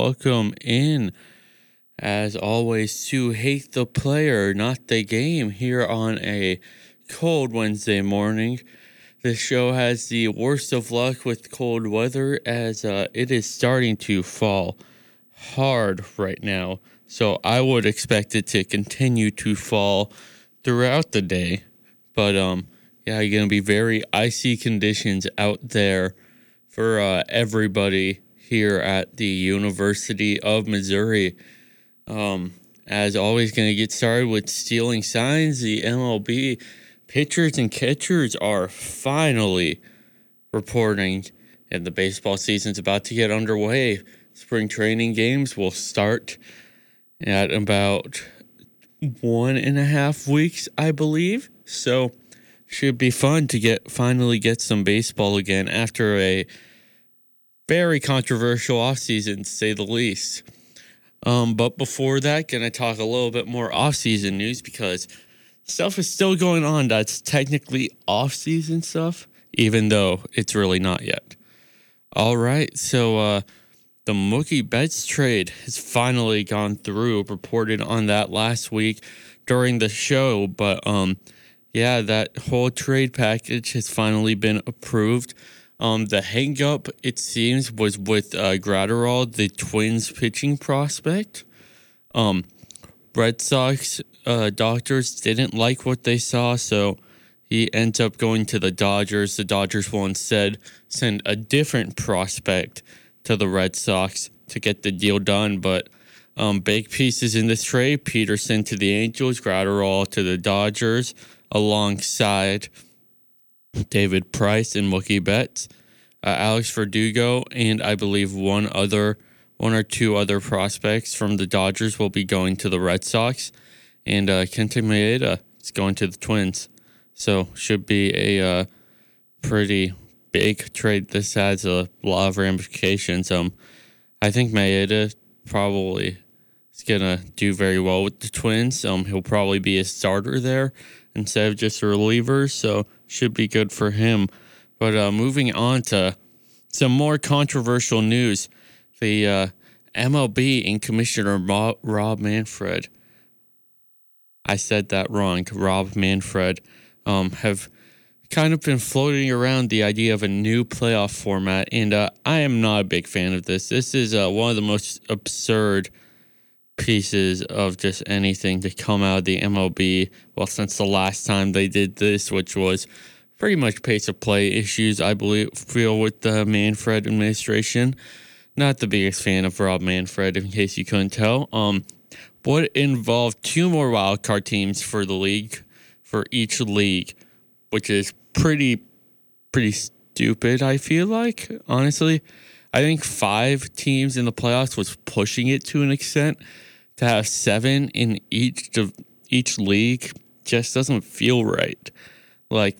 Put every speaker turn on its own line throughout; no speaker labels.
Welcome in, as always, to Hate the Player, Not the Game, here on a cold Wednesday morning. This show has the worst of luck with cold weather as uh, it is starting to fall hard right now. So I would expect it to continue to fall throughout the day. But um, yeah, you're gonna be very icy conditions out there for uh, everybody here at the University of Missouri. Um, as always, going to get started with stealing signs. The MLB pitchers and catchers are finally reporting, and the baseball season's about to get underway. Spring training games will start at about one and a half weeks, I believe. So, should be fun to get finally get some baseball again after a very controversial offseason, to say the least. Um, but before that, gonna talk a little bit more offseason news because stuff is still going on that's technically off-season stuff, even though it's really not yet. All right, so uh, the Mookie Betts trade has finally gone through. Reported on that last week during the show, but um, yeah, that whole trade package has finally been approved. Um, the hangup, it seems, was with uh, Graterol, the Twins pitching prospect. Um, Red Sox uh, doctors didn't like what they saw, so he ends up going to the Dodgers. The Dodgers will instead send a different prospect to the Red Sox to get the deal done. But um, big pieces in this trade Pederson to the Angels, Graterol to the Dodgers, alongside David Price and Mookie Betts, uh, Alex Verdugo, and I believe one other, one or two other prospects from the Dodgers will be going to the Red Sox, and uh, Kenta Maeda is going to the Twins. So should be a uh, pretty big trade. This has a lot of ramifications. Um, I think Maeda probably is gonna do very well with the Twins. Um, he'll probably be a starter there instead of just a reliever. So should be good for him. But uh, moving on to some more controversial news, the uh, MLB and Commissioner Rob Manfred. I said that wrong. Rob Manfred um, have kind of been floating around the idea of a new playoff format, and uh, I am not a big fan of this. This is uh, one of the most absurd pieces of just anything to come out of the MLB. Well, since the last time they did this, which was pretty much pace of play issues, I believe, feel with the Manfred administration. Not the biggest fan of Rob Manfred, in case you couldn't tell. Um, would involved two more wildcard teams for the league, for each league, which is pretty, pretty stupid. I feel like honestly, I think five teams in the playoffs was pushing it to an extent to have seven in each of each league just doesn't feel right. Like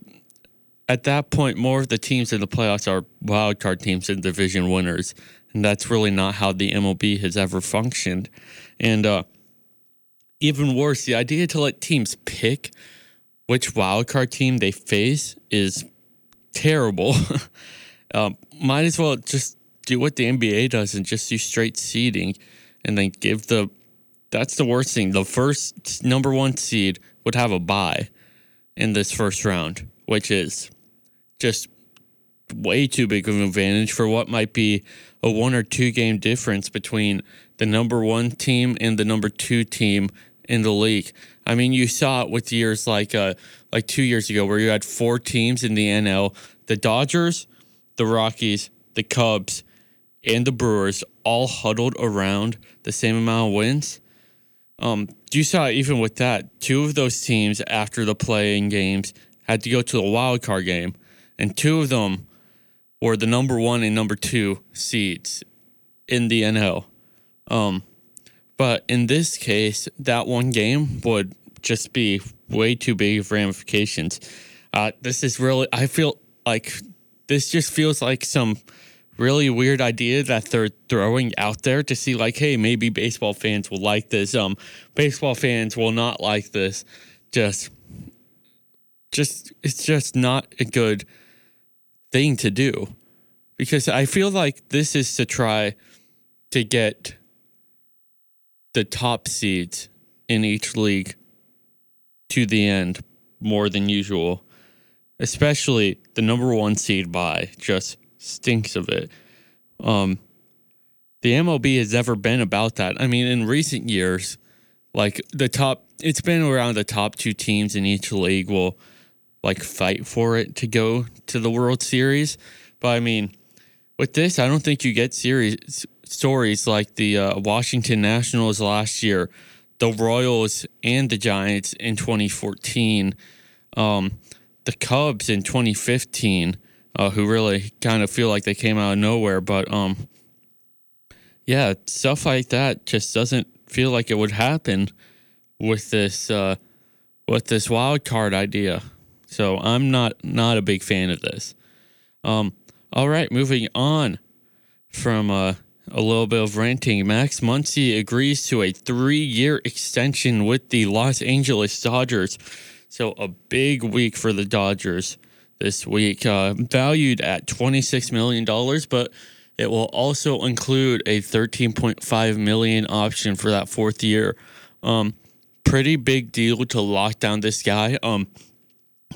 at that point, more of the teams in the playoffs are wildcard teams and division winners, and that's really not how the MLB has ever functioned. And uh, even worse, the idea to let teams pick which wildcard team they face is terrible. um, might as well just do what the NBA does and just do straight seeding, and then give the that's the worst thing. The first number one seed would have a bye in this first round, which is just way too big of an advantage for what might be a one or two game difference between the number one team and the number two team in the league. I mean, you saw it with years like uh, like two years ago where you had four teams in the NL: the Dodgers, the Rockies, the Cubs, and the Brewers all huddled around the same amount of wins. Um, you saw even with that, two of those teams after the playing games had to go to the wild card game, and two of them were the number one and number two seeds in the NL. Um, but in this case, that one game would just be way too big of ramifications. Uh, this is really, I feel like this just feels like some really weird idea that they're throwing out there to see like hey maybe baseball fans will like this. Um baseball fans will not like this. Just just it's just not a good thing to do. Because I feel like this is to try to get the top seeds in each league to the end more than usual. Especially the number one seed by just stinks of it. Um, the MLB has never been about that. I mean, in recent years, like the top, it's been around the top two teams in each league will like fight for it to go to the World Series. But I mean, with this, I don't think you get series stories like the uh, Washington Nationals last year, the Royals and the Giants in 2014, um, the Cubs in 2015, uh, who really kind of feel like they came out of nowhere. But um, yeah, stuff like that just doesn't feel like it would happen with this uh, with this wild card idea. So I'm not not a big fan of this. Um, all right, moving on from uh, a little bit of ranting. Max Muncy agrees to a three-year extension with the Los Angeles Dodgers. So a big week for the Dodgers this week, uh, valued at twenty-six million dollars, but it will also include a thirteen point five million option for that fourth year. Um, pretty big deal to lock down this guy. Um,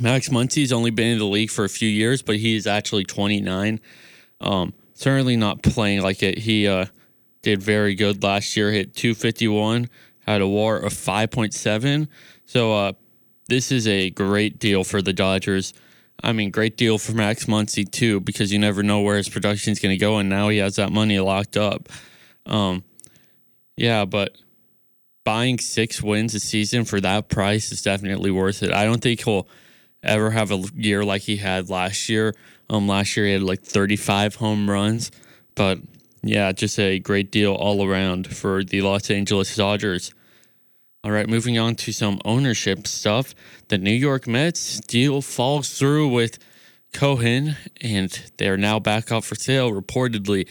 Max Muncy's only been in the league for a few years, but he is actually 29. Um, certainly not playing like it. He uh, did very good last year, hit 251, had a war of 5.7. So uh, this is a great deal for the Dodgers. I mean, great deal for Max Muncy too, because you never know where his production is going to go, and now he has that money locked up. Um, yeah, but buying six wins a season for that price is definitely worth it. I don't think he'll ever have a year like he had last year. Um, last year he had like 35 home runs, but yeah, just a great deal all around for the Los Angeles Dodgers. All right, moving on to some ownership stuff. The New York Mets deal falls through with Cohen, and they are now back up for sale, reportedly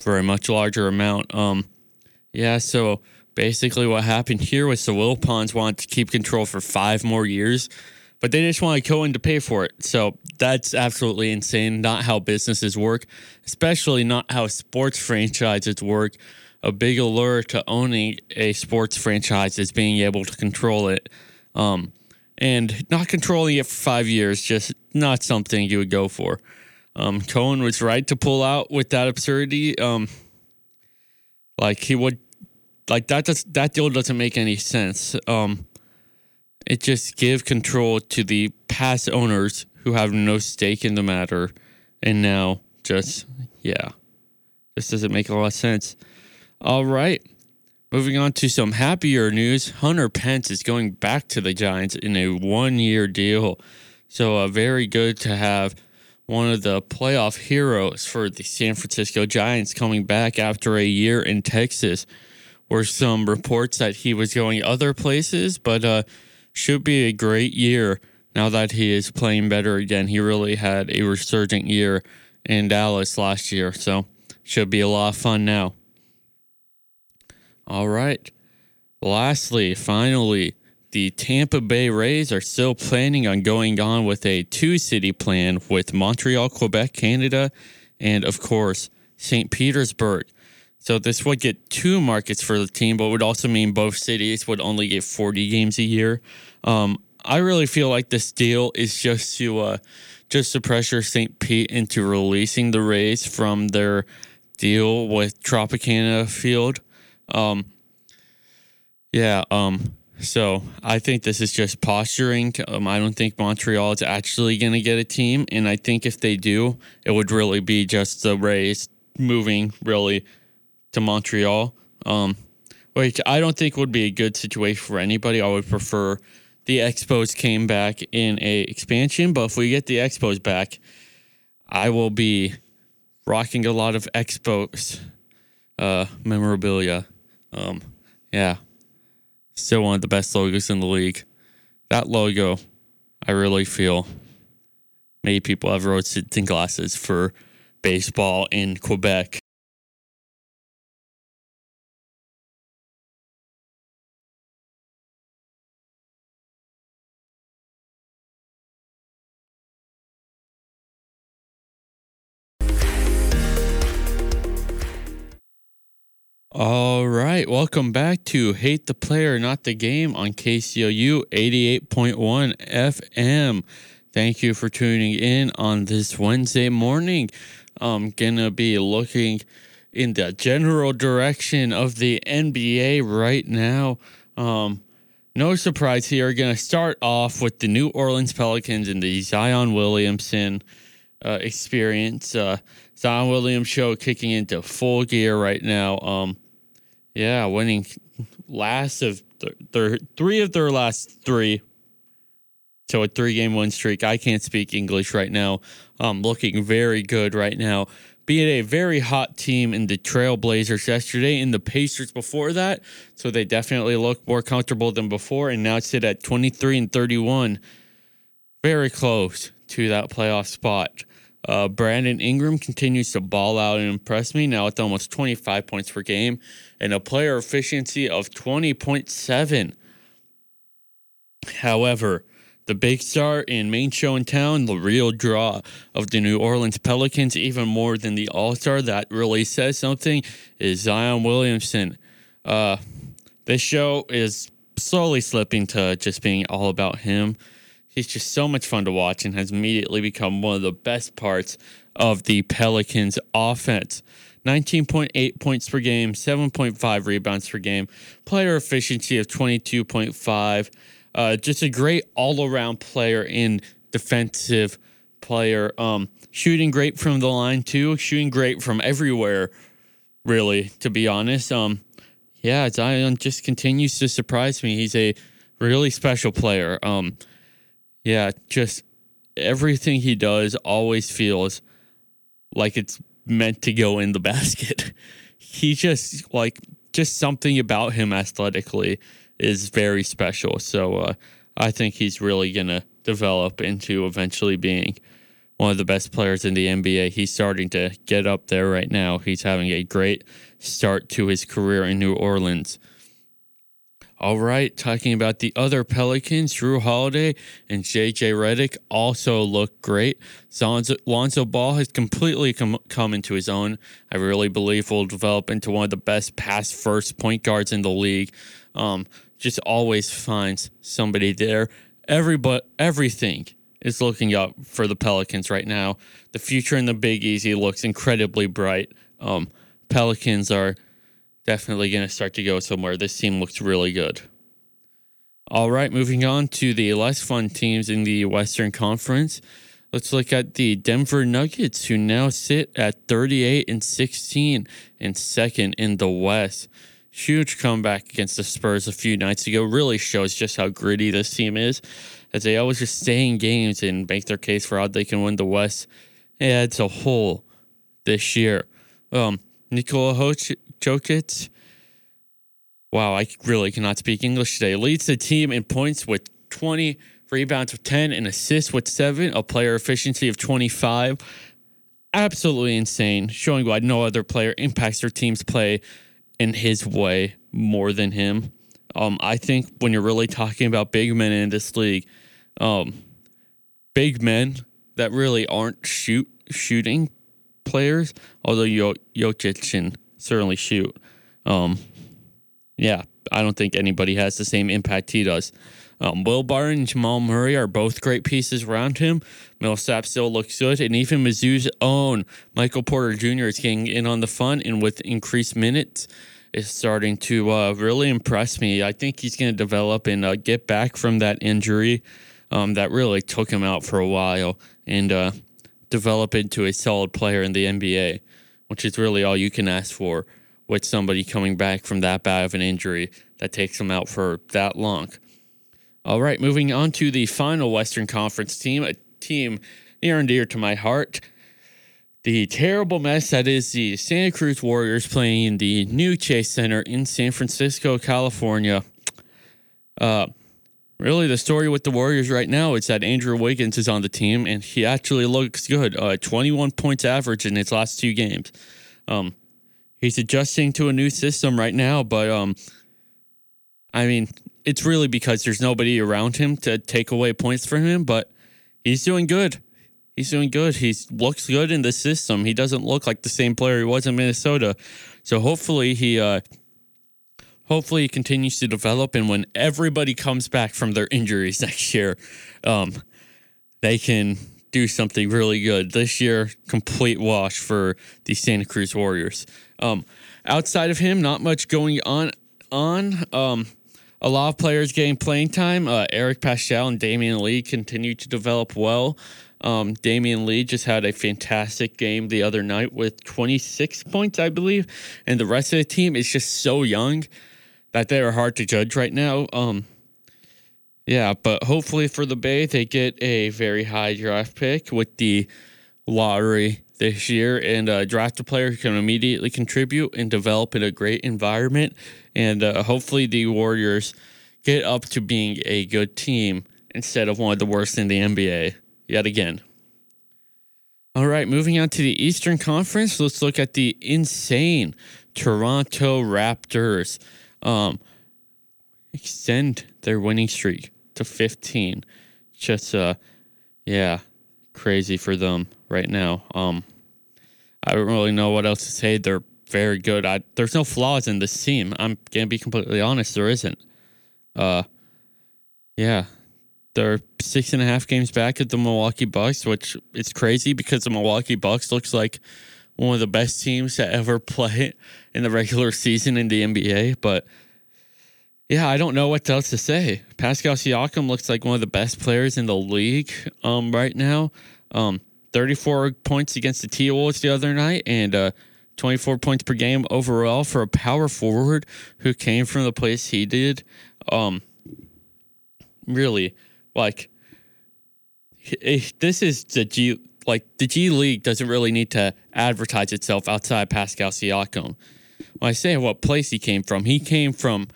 for a much larger amount. Um, yeah, so basically what happened here was the Wilpons wanted to keep control for five more years but they just wanted Cohen to pay for it. So that's absolutely insane. Not how businesses work, especially not how sports franchises work. A big allure to owning a sports franchise is being able to control it. Um, and not controlling it for five years, just not something you would go for. Um, Cohen was right to pull out with that absurdity. Um, like he would, like that. Does, that deal doesn't make any sense. Um, it just give control to the past owners who have no stake in the matter and now just yeah this doesn't make a lot of sense all right. Moving on to some happier news. Hunter pence is going back to the giants in a one year deal. So uh, very good to have one of the playoff heroes for the san francisco giants coming back after a year in texas. Were some reports that he was going other places but uh should be a great year. Now that he is playing better again. He really had a resurgent year in Dallas last year, so should be a lot of fun now. All right. Lastly, finally, the Tampa Bay Rays are still planning on going on with a two city plan with Montreal, Quebec, Canada, and of course, St. Petersburg. So this would get two markets for the team, but would also mean both cities would only get 40 games a year. Um, I really feel like this deal is just to uh, just to pressure St. Pete into releasing the Rays from their deal with Tropicana Field. Um, yeah. Um, so I think this is just posturing. Um, I don't think Montreal is actually going to get a team, and I think if they do, it would really be just the Rays moving really to Montreal, um, which I don't think would be a good situation for anybody. I would prefer the Expos came back in a expansion, but if we get the Expos back, I will be rocking a lot of Expos uh, memorabilia. Um, yeah, still one of the best logos in the league. That logo, I really feel made people have tinting glasses for baseball in Quebec. All right, welcome back to Hate the Player, Not the Game on KCOU 88.1 FM. Thank you for tuning in on this Wednesday morning. I'm going to be looking in the general direction of the NBA right now. Um, no surprise here. Going to start off with the New Orleans Pelicans and the Zion Williamson uh, experience. Uh, Zion Williams show kicking into full gear right now. Um, yeah, winning last of their three of their last three. So a three game win streak. I can't speak English right now. Um, looking very good right now. Being a very hot team in the Trailblazers yesterday and the Pacers before that. So they definitely look more comfortable than before and now sit at 23 and 31. Very close to that playoff spot. Uh, Brandon Ingram continues to ball out and impress me now with almost 25 points per game and a player efficiency of 20.7. However, the big star and main show in town, the real draw of the New Orleans Pelicans, even more than the All Star that really says something, is Zion Williamson. Uh, this show is slowly slipping to just being all about him. He's just so much fun to watch and has immediately become one of the best parts of the Pelicans offense. 19.8 points per game, 7.5 rebounds per game, player efficiency of 22.5. Uh, just a great all around player in defensive player. Um, shooting great from the line too, shooting great from everywhere, really, to be honest. Um, yeah, Zion just continues to surprise me. He's a really special player. Um, yeah, just everything he does always feels like it's meant to go in the basket. he just like just something about him athletically is very special. So uh, I think he's really gonna develop into eventually being one of the best players in the NBA. He's starting to get up there right now. He's having a great start to his career in New Orleans. All right, talking about the other Pelicans, Jrue Holiday and JJ Redick also look great. Lonzo, Lonzo Ball has completely come, come into his own. I really believe will develop into one of the best pass first point guards in the league. Um, just always finds somebody there. Everybody, everything is looking up for the Pelicans right now. The future in the Big Easy looks incredibly bright. Um, Pelicans are definitely going to start to go somewhere. This team looks really good. All right, moving on to the less fun teams in the Western Conference. Let's look at the Denver Nuggets, who now sit at 38 and 16 and second in the West. Huge comeback against the Spurs a few nights ago really shows just how gritty this team is, as they always just stay in games and make their case for how they can win the West as a whole this year. Um, Nikola Jokic, wow, I really cannot speak English today, leads the team in points with 20, rebounds with 10, and assists with 7, a player efficiency of 25. Absolutely insane, showing why no other player impacts their team's play in his way more than him. Um, I think when you're really talking about big men in this league, um, big men that really aren't shoot shooting players, although Jokic and certainly shoot. Um, yeah, I don't think anybody has the same impact he does. Um, Will Barton and Jamal Murray are both great pieces around him. Millsap still looks good, and even Mizzou's own Michael Porter Jr. is getting in on the fun, and with increased minutes, is starting to uh, really impress me. I think he's going to develop and uh, get back from that injury um, that really took him out for a while, and uh, develop into a solid player in the NBA which is really all you can ask for with somebody coming back from that bad of an injury that takes them out for that long. All right, moving on to the final Western Conference team, a team near and dear to my heart. The terrible mess that is the Santa Cruz Warriors playing in the new Chase Center in San Francisco, California. Uh, Really, the story with the Warriors right now is that Andrew Wiggins is on the team and he actually looks good. Uh, 21 points average in his last two games. Um, he's adjusting to a new system right now, but um, I mean, it's really because there's nobody around him to take away points from him, but he's doing good. he's doing good. He looks good in the system. He doesn't look like the same player he was in Minnesota. So hopefully he uh, hopefully he continues to develop and when everybody comes back from their injuries next year, um, they can do something really good. This year, complete wash for the Santa Cruz Warriors. Um, outside of him, not much going on on. Um, a lot of players getting playing time. Uh, Eric Paschall and Damion Lee continue to develop well. Um, Damion Lee just had a fantastic game the other night with 26 points, I believe. And the rest of the team is just so young that they are hard to judge right now. Um, yeah, but hopefully for the Bay, they get a very high draft pick with the lottery this year and uh, draft a player who can immediately contribute and develop in a great environment. And uh, hopefully the Warriors get up to being a good team instead of one of the worst in the NBA yet again. All right, moving on to the Eastern Conference, let's look at the insane Toronto Raptors. Um, extend their winning streak to 15. Just uh yeah, crazy for them right now. Um I don't really know what else to say. They're very good. I, there's no flaws in this team. I'm gonna be completely honest. There isn't. Uh, yeah, they're six and a half games back at the Milwaukee Bucks, which is crazy because the Milwaukee Bucks looks like one of the best teams to ever play in the regular season in the NBA. But yeah, I don't know what else to say. Pascal Siakam looks like one of the best players in the league um, right now. Um, 34 points against the T Wolves the other night and uh, 24 points per game overall for a power forward who came from the place he did. Um, really, like, this is the G. Like the G League doesn't really need to advertise itself outside Pascal Siakam. When I say what place he came from, he came from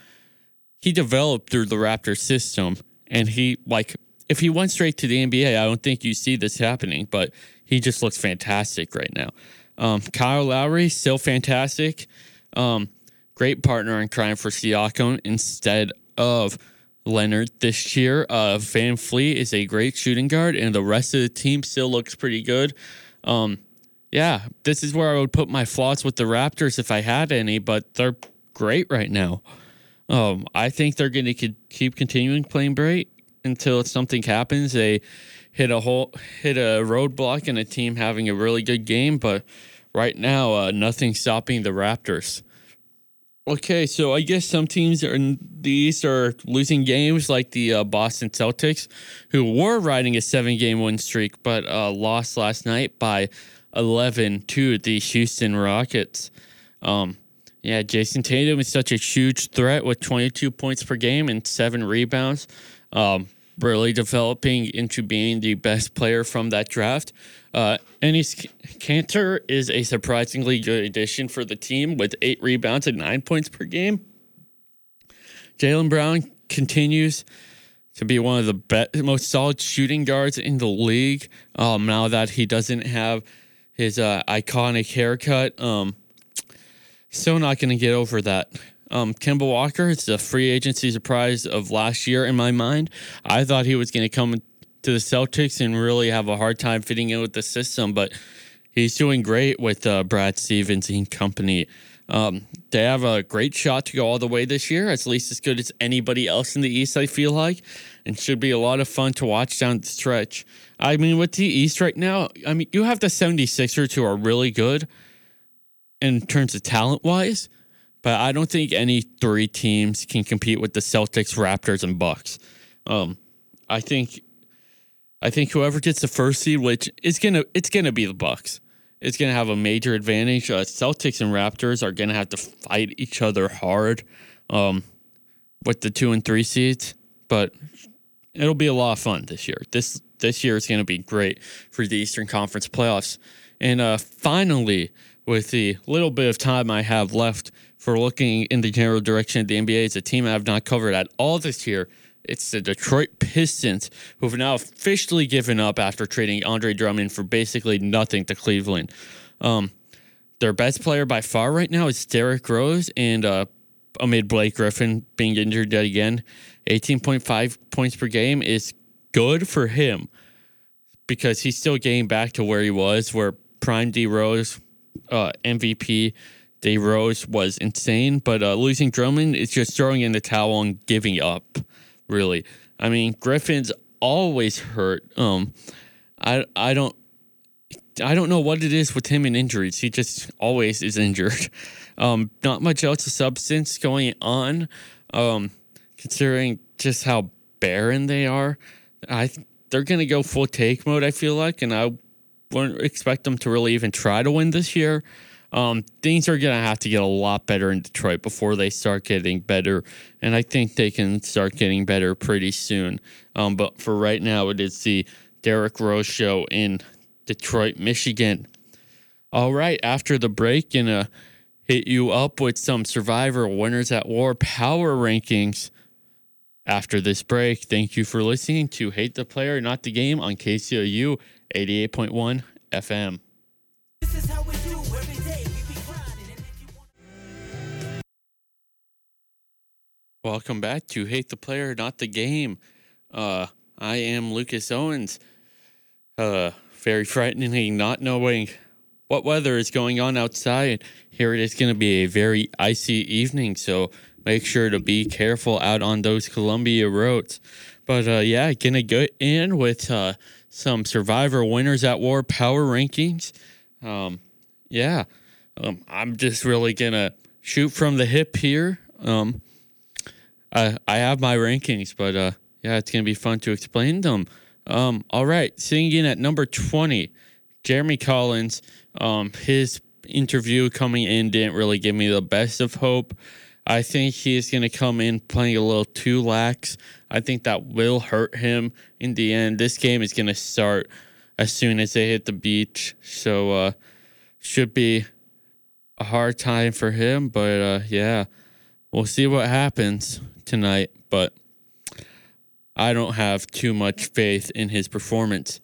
he developed through the Raptors system, and he like if he went straight to the NBA, I don't think you see this happening. But he just looks fantastic right now. Um, Kyle Lowry still fantastic. Um, great partner in crime for Siakam instead of Leonard this year. Uh, VanVleet is a great shooting guard, and the rest of the team still looks pretty good. Um, yeah, this is where I would put my flaws with the Raptors if I had any, but they're great right now. Um, I think they're going to keep continuing playing great until something happens. They hit a hit a roadblock, and a team having a really good game. But right now, uh, nothing stopping the Raptors. Okay, so I guess some teams in the East are losing games, like the uh, Boston Celtics, who were riding a seven-game win streak, but uh, lost last night by 11 to the Houston Rockets. Um, yeah, Jayson Tatum is such a huge threat with 22 points per game and seven rebounds. Um, really developing into being the best player from that draft. Uh, Enes Kanter is a surprisingly good addition for the team with eight rebounds and nine points per game. Jaylen Brown continues to be one of the best, most solid shooting guards in the league. Um, now that he doesn't have his uh, iconic haircut, um, Still not going to get over that. Um, Walker, it's a free agency surprise of last year in my mind. I thought he was going to come to the Celtics and really have a hard time fitting in with the system, but he's doing great with uh, Brad Stevens and company. Um, they have a great shot to go all the way this year, at least as good as anybody else in the East, I feel like, and should be a lot of fun to watch down the stretch. I mean, with the East right now, I mean, you have the 76ers who are really good in terms of talent wise, but I don't think any three teams can compete with the Celtics, Raptors, and Bucks. Um, I think, I think whoever gets the first seed, which is gonna, it's gonna be the Bucks. It's gonna have a major advantage. Uh, Celtics and Raptors are gonna have to fight each other hard, um, with the two and three seeds. But it'll be a lot of fun this year. This this year is gonna be great for the Eastern Conference playoffs. And uh, finally, with the little bit of time I have left for looking in the general direction of the NBA. It's a team I have not covered at all this year. It's the Detroit Pistons, who have now officially given up after trading Andre Drummond for basically nothing to Cleveland. Um, their best player by far right now is Derrick Rose, and uh, amid Blake Griffin being injured yet again, 18.5 points per game is good for him. because he's still getting back to where he was, where prime D Rose, uh, MVP D Rose was insane. But uh, losing Drummond is just throwing in the towel and giving up. Really, I mean Griffin's always hurt. Um, I I don't I don't know what it is with him and injuries. He just always is injured. Um, not much else of substance going on. Um, considering just how barren they are, I they're gonna go full take mode. I feel like, and I wouldn't expect them to really even try to win this year. Um, things are gonna have to get a lot better in Detroit before they start getting better, and I think they can start getting better pretty soon. Um, but for right now, it is the Derrick Rose show in Detroit, Michigan. All right, after the break, gonna hit you up with some Survivor Winners at War power rankings. After this break, thank you for listening to Hate the Player, Not the Game on KCOU 88.1 FM. Welcome back to Hate the Player, Not the Game. Uh, I am Lucas Owens. Uh, very frightening not knowing what weather is going on outside. Here it is going to be a very icy evening, so make sure to be careful out on those Columbia roads. But uh, yeah, gonna get in with uh, some Survivor Winners at War power rankings. Um, yeah, um, I'm just really gonna shoot from the hip here. Um, I I have my rankings, but uh, yeah, it's gonna be fun to explain them. Um, all right, sitting in at number twenty, Jeremy Collins. Um, his interview coming in didn't really give me the best of hope. I think he's going to come in playing a little too lax. I think that will hurt him in the end. This game is going to start as soon as they hit the beach. So, uh, should be a hard time for him. But, uh, yeah, we'll see what happens tonight. But I don't have too much faith in his performance.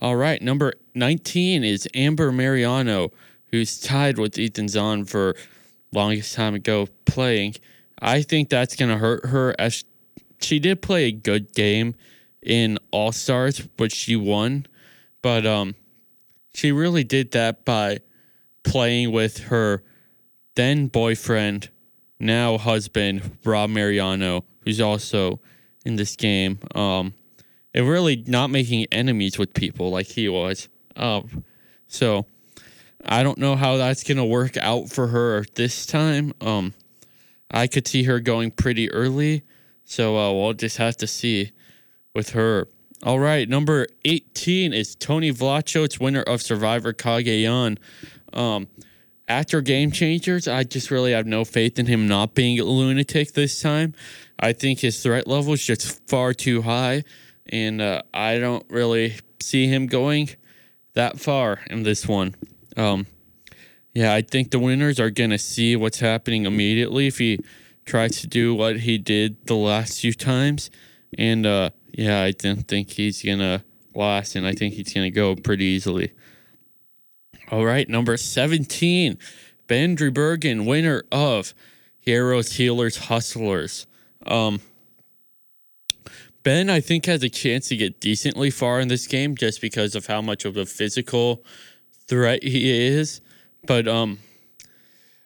All right, number 19 is Amber Mariano, who's tied with Ethan Zohn for longest time ago playing. I think that's going to hurt her as she did play a good game in All Stars, which she won, but um, she really did that by playing with her then boyfriend, now husband, Rob Mariano, who's also in this game. Um, and really not making enemies with people like he was. Um, so I don't know how that's gonna work out for her this time. Um, I could see her going pretty early, so uh, we'll just have to see with her. All right, number 18 is Tony Vlachos, winner of Survivor Cagayan. Um, after Game Changers, I just really have no faith in him not being a lunatic this time. I think his threat level is just far too high, and uh, I don't really see him going that far in this one. Um, yeah, I think the winners are going to see what's happening immediately if he tries to do what he did the last few times. And uh, yeah, I don't think he's going to last, and I think he's going to go pretty easily. All right, number 17, Ben Driebergen, winner of Heroes, Healers, Hustlers. Um, ben, I think, has a chance to get decently far in this game just because of how much of a physical threat he is, but um,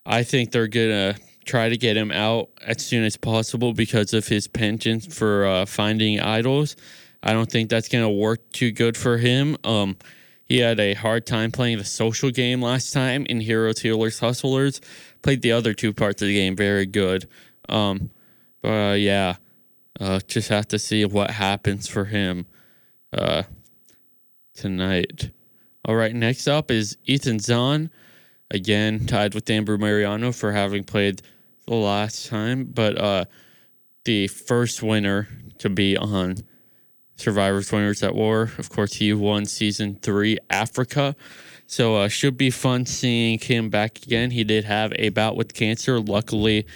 I think they're gonna try to get him out as soon as possible because of his penchant for uh, finding idols. I don't think that's gonna work too good for him. Um, he had a hard time playing the social game last time in Heroes, Healers, Hustlers. Played the other two parts of the game very good. Um, but uh, yeah, uh, just have to see what happens for him uh, tonight. All right, next up is Ethan Zohn. Again, tied with Amber Mariano for having played the last time, but uh, the first winner to be on Survivor's Winners at War. Of course, he won season three, Africa. So uh, should be fun seeing him back again. He did have a bout with cancer, luckily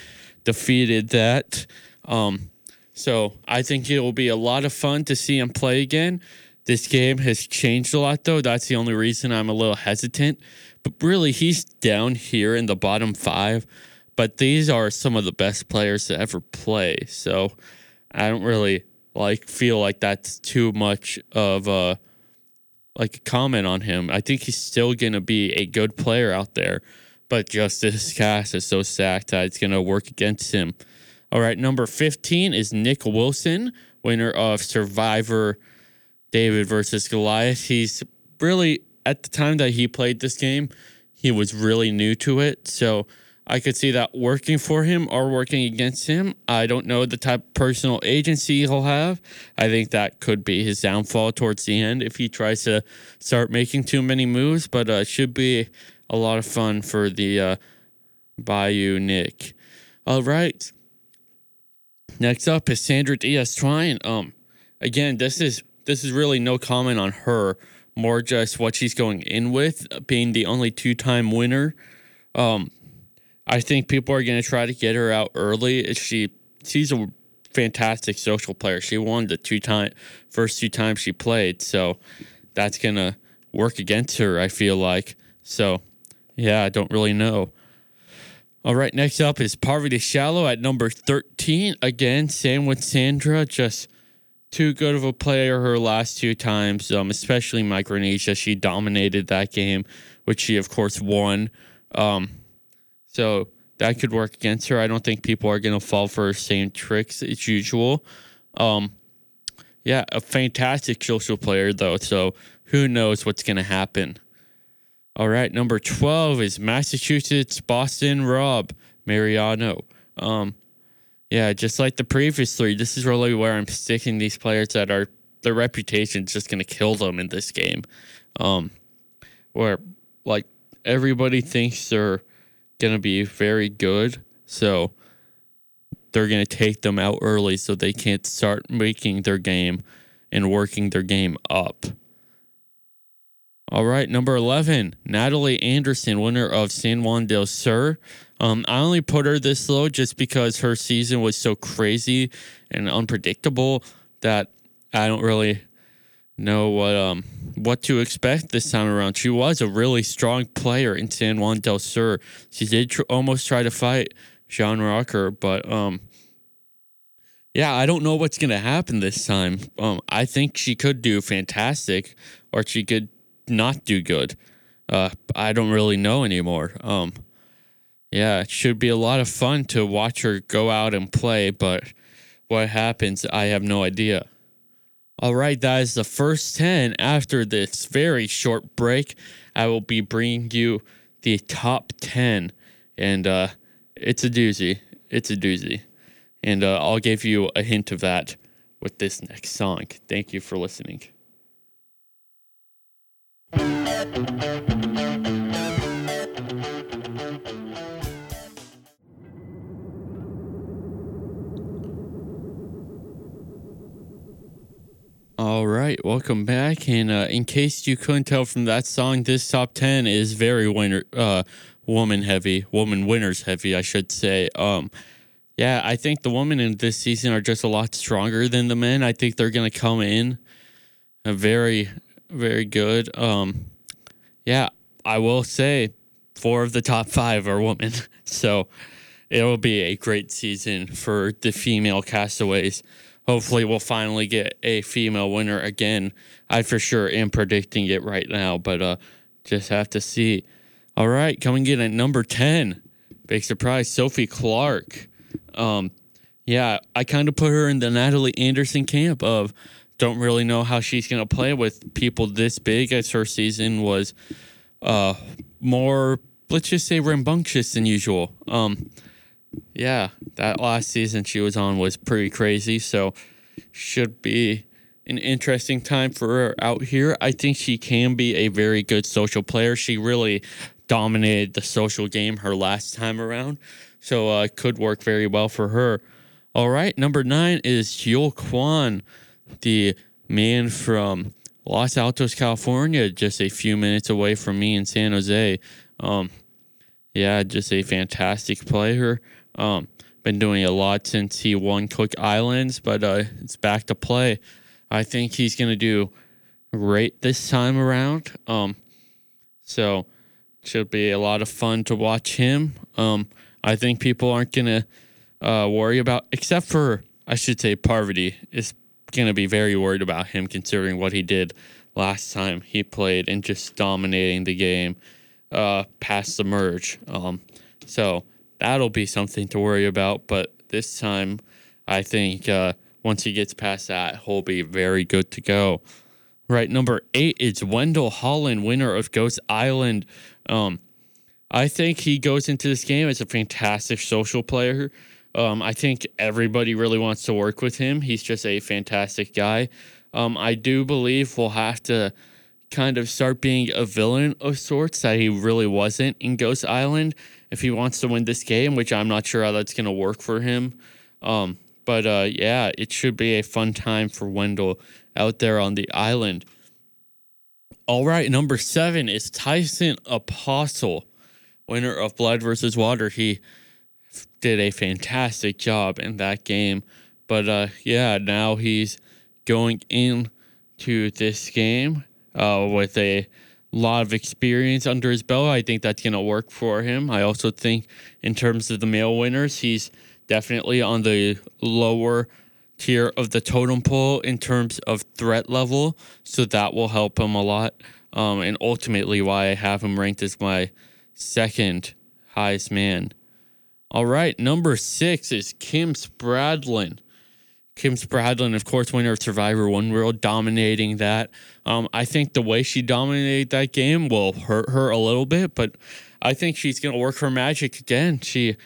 defeated that. Um, so I think it will be a lot of fun to see him play again. This game has changed a lot, though. That's the only reason I'm a little hesitant. But really, he's down here in the bottom five. But these are some of the best players to ever play. So I don't really like feel like that's too much of a like a comment on him. I think he's still gonna be a good player out there, but just this cast is so stacked that it's gonna work against him. All right, number 15 is Nick Wilson, winner of Survivor David versus Goliath. He's really at the time that he played this game, he was really new to it. So I could see that working for him or working against him. I don't know the type of personal agency he'll have. I think that could be his downfall towards the end if he tries to start making too many moves, but uh, it should be a lot of fun for the uh, Bayou Nick. All right. Next up is Sandra Diaz Twine. Um, again, this is this is really no comment on her, more just what she's going in with, being the only two time winner. Um, I think people are going to try to get her out early. She she's a fantastic social player. She won the two time first two times she played, so that's going to work against her. I feel like so. Yeah, I don't really know. All right, next up is Parvati Shallow at number 13. Again, same with Sandra, just too good of a player her last two times, um, especially Micronesia. She dominated that game, which she, of course, won. Um, so that could work against her. I don't think people are going to fall for her same tricks as usual. Um, yeah, a fantastic social player, though. So who knows what's going to happen. All right, number 12 is Massachusetts Boston Rob Mariano. Um, yeah, just like the previous three, this is really where I'm sticking these players that are their reputation just going to kill them in this game. Um, where like everybody thinks they're going to be very good, so they're going to take them out early so they can't start making their game and working their game up. All right, number 11, Natalie Anderson, winner of San Juan del Sur. Um, I only put her this low just because her season was so crazy and unpredictable that I don't really know what um what to expect this time around. She was a really strong player in San Juan del Sur. She did tr- almost try to fight John Rocker, but um yeah, I don't know what's gonna happen this time. Um, I think she could do fantastic, or she could not do good. Uh, I don't really know anymore. Um, yeah, it should be a lot of fun to watch her go out and play, but what happens, I have no idea. All right, that is the first 10. After this very short break, I will be bringing you the top 10. And uh, it's a doozy. It's a doozy. And uh, I'll give you a hint of that with this next song. Thank you for listening. All right, welcome back. And uh, in case you couldn't tell from that song, this top ten is very winner, uh, woman heavy, woman winners heavy, I should say. Um, yeah, I think the women in this season are just a lot stronger than the men. I think they're gonna come in very, very good. Um, yeah, I will say four of the top five are women, so it will be a great season for the female castaways hopefully we'll finally get a female winner again. I for sure am predicting it right now, but uh, just have to see. All right, coming in at number 10, big surprise, Sophie Clarke. Um, yeah, I kind of put her in the Natalie Anderson camp of don't really know how she's going to play with people this big as her season was uh, more, let's just say, rambunctious than usual. Um, yeah, that last season she was on was pretty crazy. So should be an interesting time for her out here. I think she can be a very good social player. She really dominated the social game her last time around. So uh, it could work very well for her. All right, number nine is Yul Kwon, the man from Los Altos, California, just a few minutes away from me in San Jose. Um, yeah, just a fantastic player. Um, been doing a lot since he won Cook Islands, but uh, it's back to play. I think he's going to do great this time around. Um, so should be a lot of fun to watch him. Um, I think people aren't going to uh, worry about, except for I should say Parvati is going to be very worried about him considering what he did last time he played and just dominating the game uh, past the merge. Um, so that'll be something to worry about. But this time, I think uh, once he gets past that, he'll be very good to go. Right, number eight is Wendell Holland, winner of Ghost Island. Um, I think he goes into this game as a fantastic social player. Um, I think everybody really wants to work with him. He's just a fantastic guy. Um, I do believe we'll have to kind of start being a villain of sorts that he really wasn't in Ghost Island if he wants to win this game, which I'm not sure how that's going to work for him. Um, but uh, yeah, it should be a fun time for Wendell out there on the island. All right, number seven is Tyson Apostol, winner of Blood versus Water. He did a fantastic job in that game. But uh, yeah, now he's going into this game uh, with a lot of experience under his belt. I think that's going to work for him. I also think, in terms of the male winners, he's definitely on the lower tier of the totem pole in terms of threat level. So that will help him a lot. Um, and ultimately, why I have him ranked as my second highest man. All right, number six is Kim Spradlin. Kim Spradlin, of course, winner of Survivor One World, dominating that. Um, I think the way she dominated that game will hurt her a little bit, but I think she's going to work her magic again. She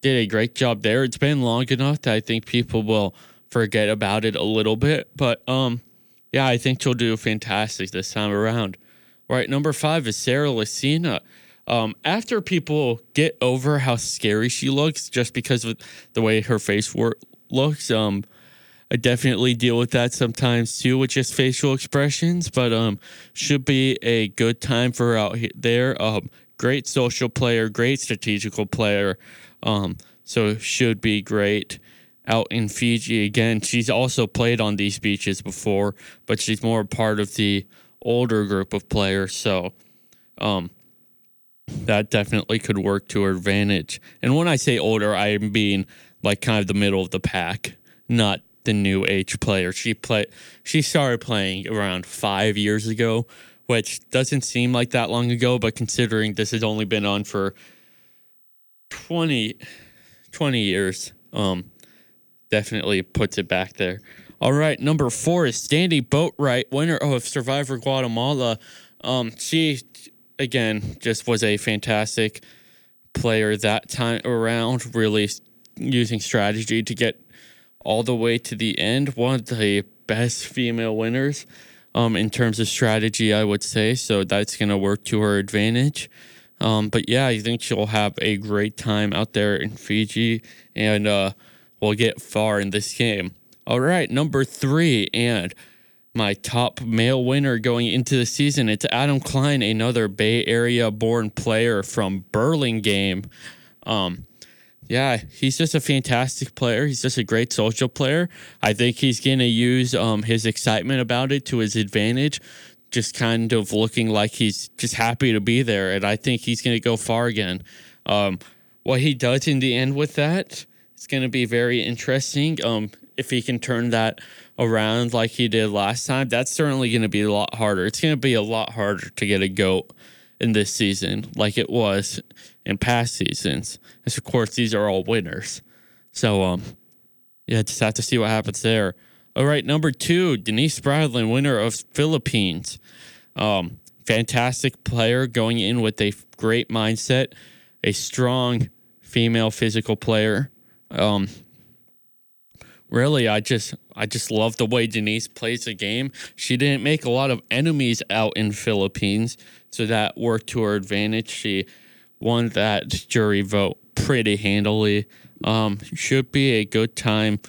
did a great job there. It's been long enough that I think people will forget about it a little bit, but um, yeah, I think she'll do fantastic this time around. Right, number five is Sarah Lacina. Um, after people get over how scary she looks just because of the way her face work, looks, um, I definitely deal with that sometimes too with just facial expressions, but um, should be a good time for out there. Um, great social player, great strategical player. Um, so should be great out in Fiji again. She's also played on these beaches before, but she's more part of the older group of players. So, um, that definitely could work to her advantage. And when I say older, I am being like kind of the middle of the pack, not the new age player. She play she started playing around five years ago, which doesn't seem like that long ago, but considering this has only been on for 20, 20 years, um, definitely puts it back there. All right, number four is Danni Boatwright, winner of Survivor Guatemala. Um, she again just was a fantastic player that time around, really using strategy to get all the way to the end. One of the best female winners um, in terms of strategy, I would say. So that's going to work to her advantage. Um, but yeah, I think she'll have a great time out there in Fiji and uh, will get far in this game. All right, number three, and my top male winner going into the season. It's Adam Klein, another Bay Area born player from Burlingame. Um, yeah, he's just a fantastic player. He's just a great social player. I think he's going to use um, his excitement about it to his advantage, just kind of looking like he's just happy to be there. And I think he's going to go far again. Um, what he does in the end with that is going to be very interesting. Um, if he can turn that around like he did last time, that's certainly going to be a lot harder. It's going to be a lot harder to get a goat in this season like it was in past seasons. And of course, these are all winners. So, um, yeah, just have to see what happens there. All right, number two, Denise Spradlin, winner of Philippines. Um, fantastic player going in with a great mindset, a strong female physical player. Um, really, I just I just love the way Denise plays the game. She didn't make a lot of enemies out in Philippines, so that worked to her advantage. She won that jury vote pretty handily. Um, should be a good time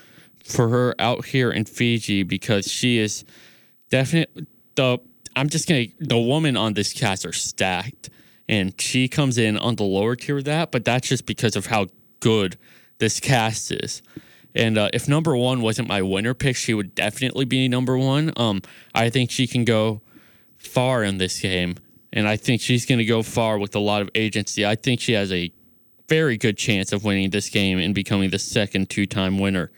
for her out here in Fiji because she is definitely the. I'm just gonna the woman on this cast are stacked, and she comes in on the lower tier of that, but that's just because of how good this cast is. And uh, if number one wasn't my winner pick, she would definitely be number one. Um, I think she can go far in this game, and I think she's going to go far with a lot of agency. I think she has a very good chance of winning this game and becoming the second two time winner.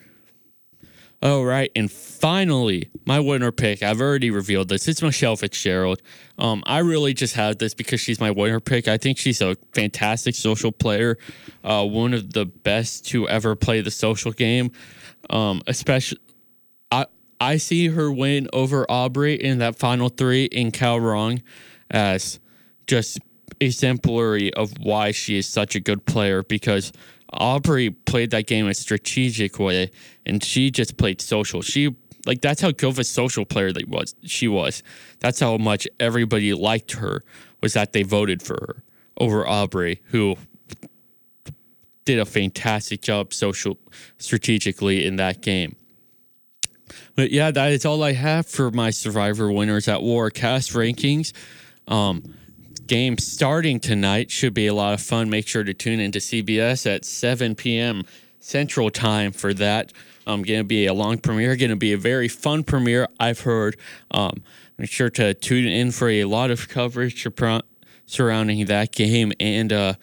All right, and finally, my winner pick. I've already revealed this. It's Michelle Fitzgerald. Um, I really just have this because she's my winner pick. I think she's a fantastic social player, uh, one of the best to ever play the social game. Um, especially, I I see her win over Aubrey in that final three in Kaôh Rōng as just exemplary of why she is such a good player because Aubrey played that game a strategic way, and she just played social. She like that's how good of a social player that was. She was. That's how much everybody liked her. Was that they voted for her over Aubrey, who did a fantastic job social strategically in that game. But yeah, that is all I have for my Survivor winners at War cast rankings. Um, game starting tonight should be a lot of fun. Make sure to tune into CBS at 7 p.m. Central Time for that. Um, going to be a long premiere. Going to be a very fun premiere. I've heard. Um, make sure to tune in for a lot of coverage surrounding that game and uh,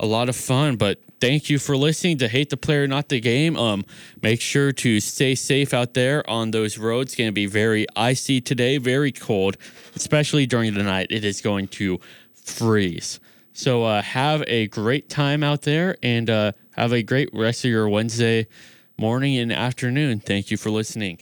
a lot of fun. But thank you for listening to Hate the Player, Not the Game. Um, make sure to stay safe out there on those roads. It's going to be very icy today, very cold, especially during the night. It is going to freeze. So uh, have a great time out there and uh, have a great rest of your Wednesday morning and afternoon. Thank you for listening.